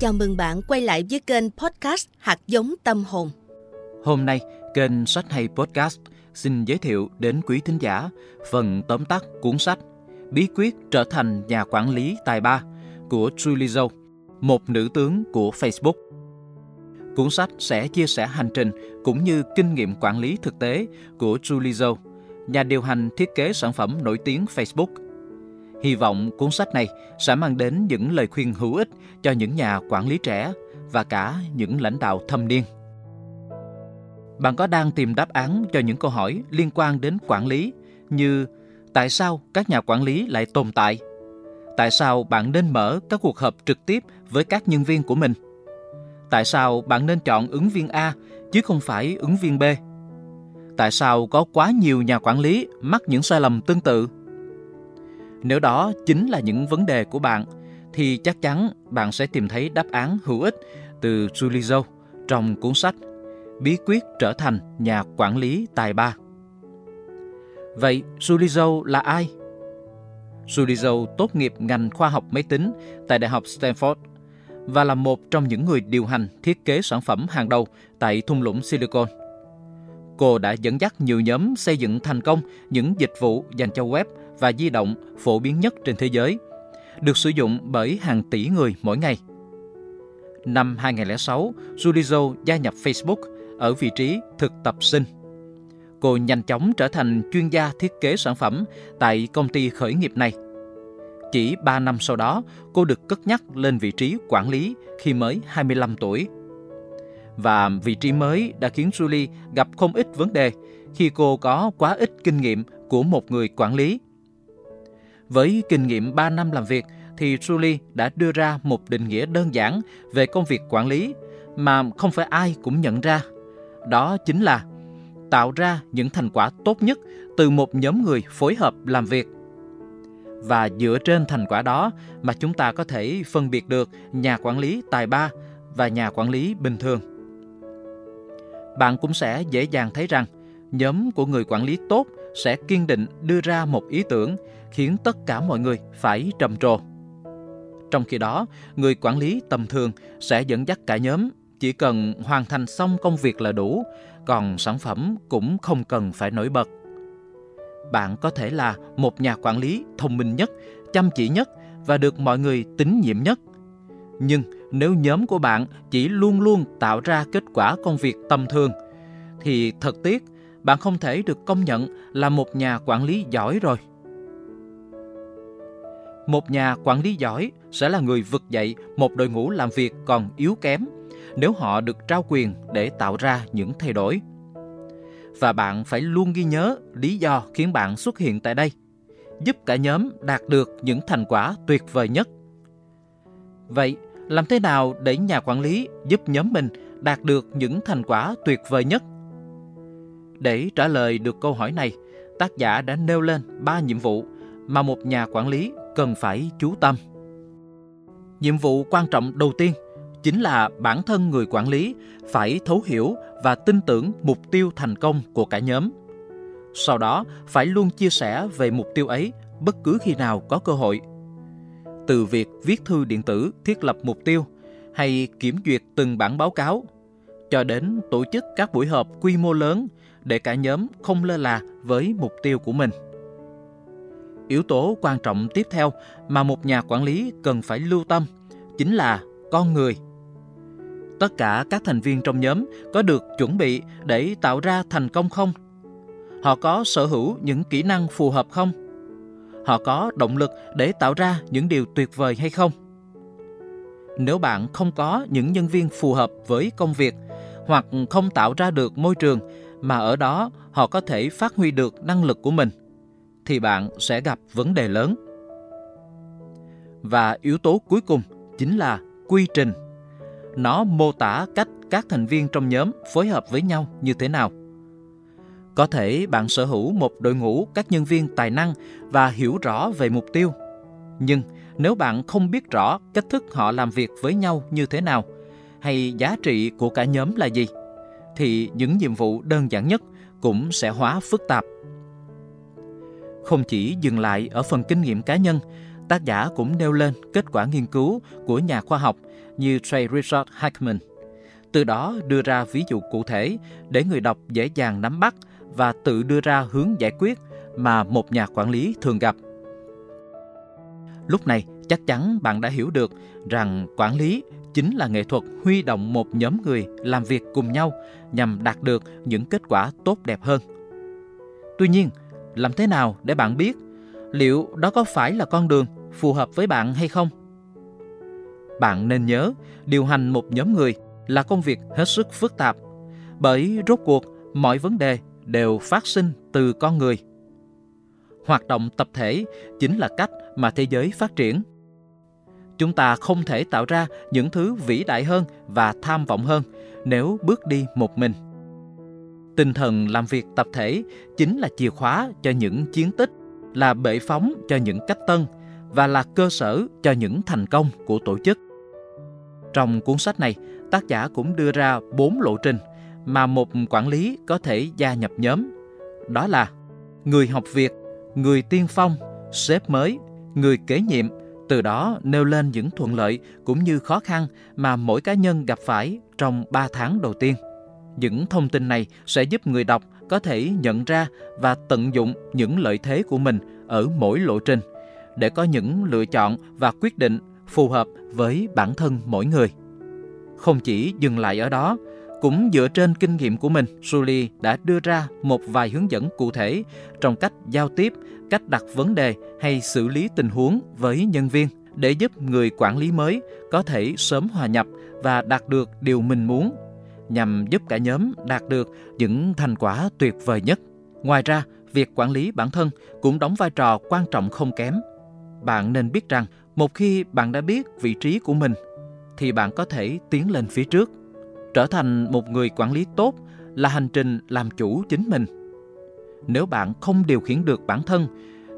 Chào mừng bạn quay lại với kênh podcast Hạt giống tâm hồn. Hôm nay, kênh Sách hay Podcast xin giới thiệu đến quý thính giả phần tóm tắt cuốn sách Bí quyết trở thành nhà quản lý tài ba của Julie Zhou, một nữ tướng của Facebook. Cuốn sách sẽ chia sẻ hành trình cũng như kinh nghiệm quản lý thực tế của Julie Zhou, nhà điều hành thiết kế sản phẩm nổi tiếng Facebook. Hy vọng cuốn sách này sẽ mang đến những lời khuyên hữu ích cho những nhà quản lý trẻ và cả những lãnh đạo thâm niên. Bạn có đang tìm đáp án cho những câu hỏi liên quan đến quản lý như tại sao các nhà quản lý lại tồn tại? Tại sao bạn nên mở các cuộc họp trực tiếp với các nhân viên của mình? Tại sao bạn nên chọn ứng viên A chứ không phải ứng viên B? Tại sao có quá nhiều nhà quản lý mắc những sai lầm tương tự? Nếu đó chính là những vấn đề của bạn, thì chắc chắn bạn sẽ tìm thấy đáp án hữu ích từ Julie Zhou trong cuốn sách Bí quyết trở thành nhà quản lý tài ba. Vậy Julie Zhou là ai? Julie Zhou tốt nghiệp ngành khoa học máy tính tại Đại học Stanford và là một trong những người điều hành thiết kế sản phẩm hàng đầu tại thung lũng Silicon. Cô đã dẫn dắt nhiều nhóm xây dựng thành công những dịch vụ dành cho web và di động phổ biến nhất trên thế giới, được sử dụng bởi hàng tỷ người mỗi ngày. Năm 2006, Julizo gia nhập Facebook ở vị trí thực tập sinh. Cô nhanh chóng trở thành chuyên gia thiết kế sản phẩm tại công ty khởi nghiệp này. Chỉ 3 năm sau đó, cô được cất nhắc lên vị trí quản lý khi mới 25 tuổi. Và vị trí mới đã khiến Julie gặp không ít vấn đề khi cô có quá ít kinh nghiệm của một người quản lý. Với kinh nghiệm 3 năm làm việc, thì Julie đã đưa ra một định nghĩa đơn giản về công việc quản lý mà không phải ai cũng nhận ra. Đó chính là tạo ra những thành quả tốt nhất từ một nhóm người phối hợp làm việc. Và dựa trên thành quả đó mà chúng ta có thể phân biệt được nhà quản lý tài ba và nhà quản lý bình thường. Bạn cũng sẽ dễ dàng thấy rằng nhóm của người quản lý tốt sẽ kiên định đưa ra một ý tưởng khiến tất cả mọi người phải trầm trồ. Trong khi đó, người quản lý tầm thường sẽ dẫn dắt cả nhóm chỉ cần hoàn thành xong công việc là đủ, còn sản phẩm cũng không cần phải nổi bật. Bạn có thể là một nhà quản lý thông minh nhất, chăm chỉ nhất và được mọi người tín nhiệm nhất. Nhưng nếu nhóm của bạn chỉ luôn luôn tạo ra kết quả công việc tầm thường, thì thật tiếc, bạn không thể được công nhận là một nhà quản lý giỏi rồi. Một nhà quản lý giỏi sẽ là người vực dậy một đội ngũ làm việc còn yếu kém nếu họ được trao quyền để tạo ra những thay đổi. Và bạn phải luôn ghi nhớ lý do khiến bạn xuất hiện tại đây, giúp cả nhóm đạt được những thành quả tuyệt vời nhất. Vậy, làm thế nào để nhà quản lý giúp nhóm mình đạt được những thành quả tuyệt vời nhất? Để trả lời được câu hỏi này, tác giả đã nêu lên ba nhiệm vụ mà một nhà quản lý cần phải chú tâm. Nhiệm vụ quan trọng đầu tiên chính là bản thân người quản lý phải thấu hiểu và tin tưởng mục tiêu thành công của cả nhóm. Sau đó, phải luôn chia sẻ về mục tiêu ấy bất cứ khi nào có cơ hội. Từ việc viết thư điện tử, thiết lập mục tiêu, hay kiểm duyệt từng bản báo cáo cho đến tổ chức các buổi họp quy mô lớn để cả nhóm không lơ là với mục tiêu của mình. Yếu tố quan trọng tiếp theo mà một nhà quản lý cần phải lưu tâm chính là con người. Tất cả các thành viên trong nhóm có được chuẩn bị để tạo ra thành công không? Họ có sở hữu những kỹ năng phù hợp không? Họ có động lực để tạo ra những điều tuyệt vời hay không? Nếu bạn không có những nhân viên phù hợp với công việc hoặc không tạo ra được môi trường mà ở đó họ có thể phát huy được năng lực của mình, thì bạn sẽ gặp vấn đề lớn. Và yếu tố cuối cùng chính là quy trình. Nó mô tả cách các thành viên trong nhóm phối hợp với nhau như thế nào. Có thể bạn sở hữu một đội ngũ các nhân viên tài năng và hiểu rõ về mục tiêu. Nhưng nếu bạn không biết rõ cách thức họ làm việc với nhau như thế nào hay giá trị của cả nhóm là gì thì những nhiệm vụ đơn giản nhất cũng sẽ hóa phức tạp. Không chỉ dừng lại ở phần kinh nghiệm cá nhân, Tác giả cũng nêu lên kết quả nghiên cứu của nhà khoa học như Trey Richard Hackman. Từ đó đưa ra ví dụ cụ thể để người đọc dễ dàng nắm bắt và tự đưa ra hướng giải quyết mà một nhà quản lý thường gặp. Lúc này, chắc chắn bạn đã hiểu được rằng quản lý chính là nghệ thuật huy động một nhóm người làm việc cùng nhau nhằm đạt được những kết quả tốt đẹp hơn. Tuy nhiên, làm thế nào để bạn biết liệu đó có phải là con đường phù hợp với bạn hay không? Bạn nên nhớ, điều hành một nhóm người là công việc hết sức phức tạp, bởi rốt cuộc mọi vấn đề đều phát sinh từ con người. Hoạt động tập thể chính là cách mà thế giới phát triển. Chúng ta không thể tạo ra những thứ vĩ đại hơn và tham vọng hơn nếu bước đi một mình. Tinh thần làm việc tập thể chính là chìa khóa cho những chiến tích, là bệ phóng cho những cách tân và là cơ sở cho những thành công của tổ chức. Trong cuốn sách này, tác giả cũng đưa ra bốn lộ trình mà một quản lý có thể gia nhập nhóm. Đó là người học việc, người tiên phong, sếp mới, người kế nhiệm, từ đó nêu lên những thuận lợi cũng như khó khăn mà mỗi cá nhân gặp phải trong 3 tháng đầu tiên. Những thông tin này sẽ giúp người đọc có thể nhận ra và tận dụng những lợi thế của mình ở mỗi lộ trình để có những lựa chọn và quyết định phù hợp với bản thân mỗi người. Không chỉ dừng lại ở đó, cũng dựa trên kinh nghiệm của mình, Julie đã đưa ra một vài hướng dẫn cụ thể trong cách giao tiếp, cách đặt vấn đề hay xử lý tình huống với nhân viên để giúp người quản lý mới có thể sớm hòa nhập và đạt được điều mình muốn, nhằm giúp cả nhóm đạt được những thành quả tuyệt vời nhất. Ngoài ra, việc quản lý bản thân cũng đóng vai trò quan trọng không kém. Bạn nên biết rằng, một khi bạn đã biết vị trí của mình, thì bạn có thể tiến lên phía trước trở thành một người quản lý tốt là hành trình làm chủ chính mình. Nếu bạn không điều khiển được bản thân,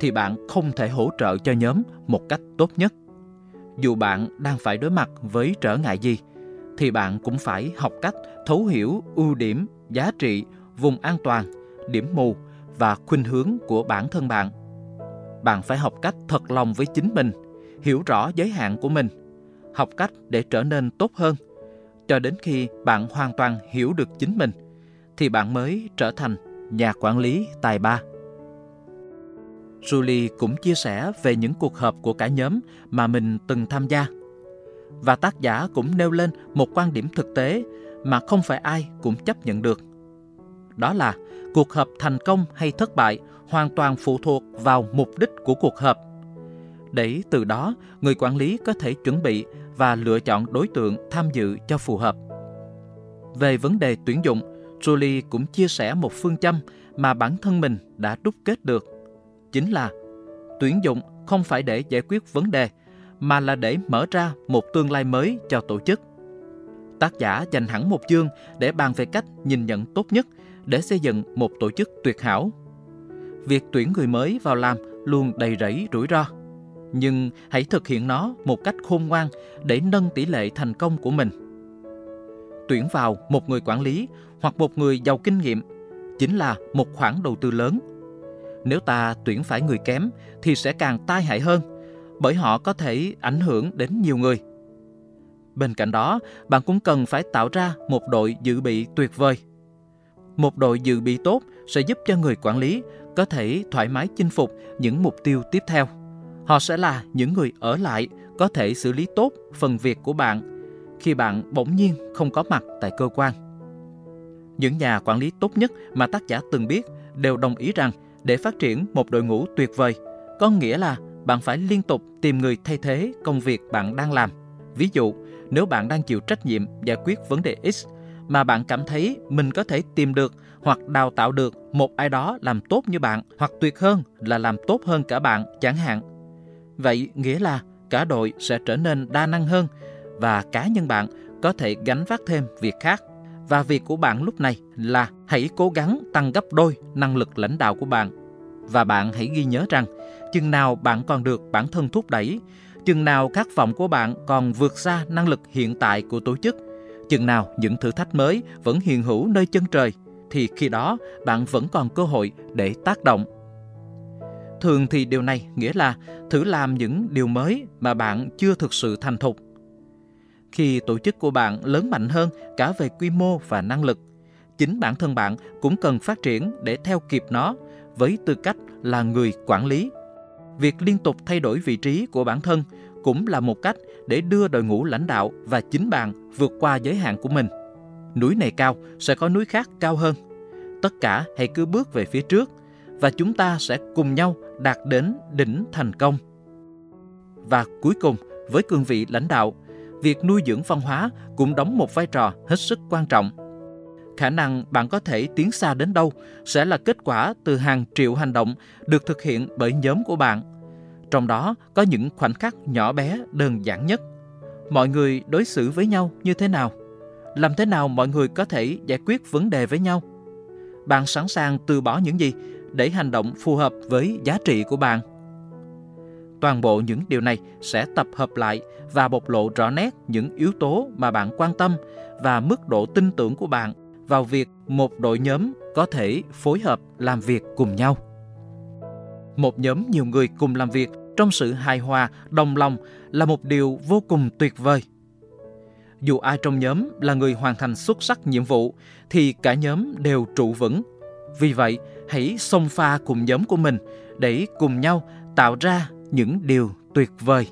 thì bạn không thể hỗ trợ cho nhóm một cách tốt nhất. Dù bạn đang phải đối mặt với trở ngại gì, thì bạn cũng phải học cách thấu hiểu ưu điểm, giá trị, vùng an toàn, điểm mù và khuynh hướng của bản thân bạn. Bạn phải học cách thật lòng với chính mình, hiểu rõ giới hạn của mình, học cách để trở nên tốt hơn cho đến khi bạn hoàn toàn hiểu được chính mình thì bạn mới trở thành nhà quản lý tài ba. Julie cũng chia sẻ về những cuộc họp của cả nhóm mà mình từng tham gia. Và tác giả cũng nêu lên một quan điểm thực tế mà không phải ai cũng chấp nhận được. Đó là cuộc họp thành công hay thất bại hoàn toàn phụ thuộc vào mục đích của cuộc họp. Để từ đó, người quản lý có thể chuẩn bị và lựa chọn đối tượng tham dự cho phù hợp. Về vấn đề tuyển dụng, Julie cũng chia sẻ một phương châm mà bản thân mình đã đúc kết được. Chính là tuyển dụng không phải để giải quyết vấn đề, mà là để mở ra một tương lai mới cho tổ chức. Tác giả dành hẳn một chương để bàn về cách nhìn nhận tốt nhất để xây dựng một tổ chức tuyệt hảo. Việc tuyển người mới vào làm luôn đầy rẫy rủi ro nhưng hãy thực hiện nó một cách khôn ngoan để nâng tỷ lệ thành công của mình. Tuyển vào một người quản lý hoặc một người giàu kinh nghiệm chính là một khoản đầu tư lớn. Nếu ta tuyển phải người kém thì sẽ càng tai hại hơn, bởi họ có thể ảnh hưởng đến nhiều người. Bên cạnh đó, bạn cũng cần phải tạo ra một đội dự bị tuyệt vời. Một đội dự bị tốt sẽ giúp cho người quản lý có thể thoải mái chinh phục những mục tiêu tiếp theo. Họ sẽ là những người ở lại có thể xử lý tốt phần việc của bạn khi bạn bỗng nhiên không có mặt tại cơ quan. Những nhà quản lý tốt nhất mà tác giả từng biết đều đồng ý rằng để phát triển một đội ngũ tuyệt vời, có nghĩa là bạn phải liên tục tìm người thay thế công việc bạn đang làm. Ví dụ, nếu bạn đang chịu trách nhiệm giải quyết vấn đề X mà bạn cảm thấy mình có thể tìm được hoặc đào tạo được một ai đó làm tốt như bạn hoặc tuyệt hơn là làm tốt hơn cả bạn chẳng hạn Vậy nghĩa là cả đội sẽ trở nên đa năng hơn và cá nhân bạn có thể gánh vác thêm việc khác. Và việc của bạn lúc này là hãy cố gắng tăng gấp đôi năng lực lãnh đạo của bạn. Và bạn hãy ghi nhớ rằng, chừng nào bạn còn được bản thân thúc đẩy, chừng nào khát vọng của bạn còn vượt xa năng lực hiện tại của tổ chức, chừng nào những thử thách mới vẫn hiện hữu nơi chân trời, thì khi đó bạn vẫn còn cơ hội để tác động Thường thì điều này nghĩa là thử làm những điều mới mà bạn chưa thực sự thành thục. Khi tổ chức của bạn lớn mạnh hơn cả về quy mô và năng lực, chính bản thân bạn cũng cần phát triển để theo kịp nó với tư cách là người quản lý. Việc liên tục thay đổi vị trí của bản thân cũng là một cách để đưa đội ngũ lãnh đạo và chính bạn vượt qua giới hạn của mình. Núi này cao sẽ có núi khác cao hơn. Tất cả hãy cứ bước về phía trước và chúng ta sẽ cùng nhau đạt đến đỉnh thành công. Và cuối cùng, với cương vị lãnh đạo, việc nuôi dưỡng văn hóa cũng đóng một vai trò hết sức quan trọng. Khả năng bạn có thể tiến xa đến đâu sẽ là kết quả từ hàng triệu hành động được thực hiện bởi nhóm của bạn. Trong đó có những khoảnh khắc nhỏ bé đơn giản nhất. Mọi người đối xử với nhau như thế nào? Làm thế nào mọi người có thể giải quyết vấn đề với nhau? Bạn sẵn sàng từ bỏ những gì để hành động phù hợp với giá trị của bạn. Toàn bộ những điều này sẽ tập hợp lại và bộc lộ rõ nét những yếu tố mà bạn quan tâm và mức độ tin tưởng của bạn vào việc một đội nhóm có thể phối hợp làm việc cùng nhau. Một nhóm nhiều người cùng làm việc trong sự hài hòa, đồng lòng là một điều vô cùng tuyệt vời. Dù ai trong nhóm là người hoàn thành xuất sắc nhiệm vụ thì cả nhóm đều trụ vững. Vì vậy, hãy xông pha cùng nhóm của mình để cùng nhau tạo ra những điều tuyệt vời.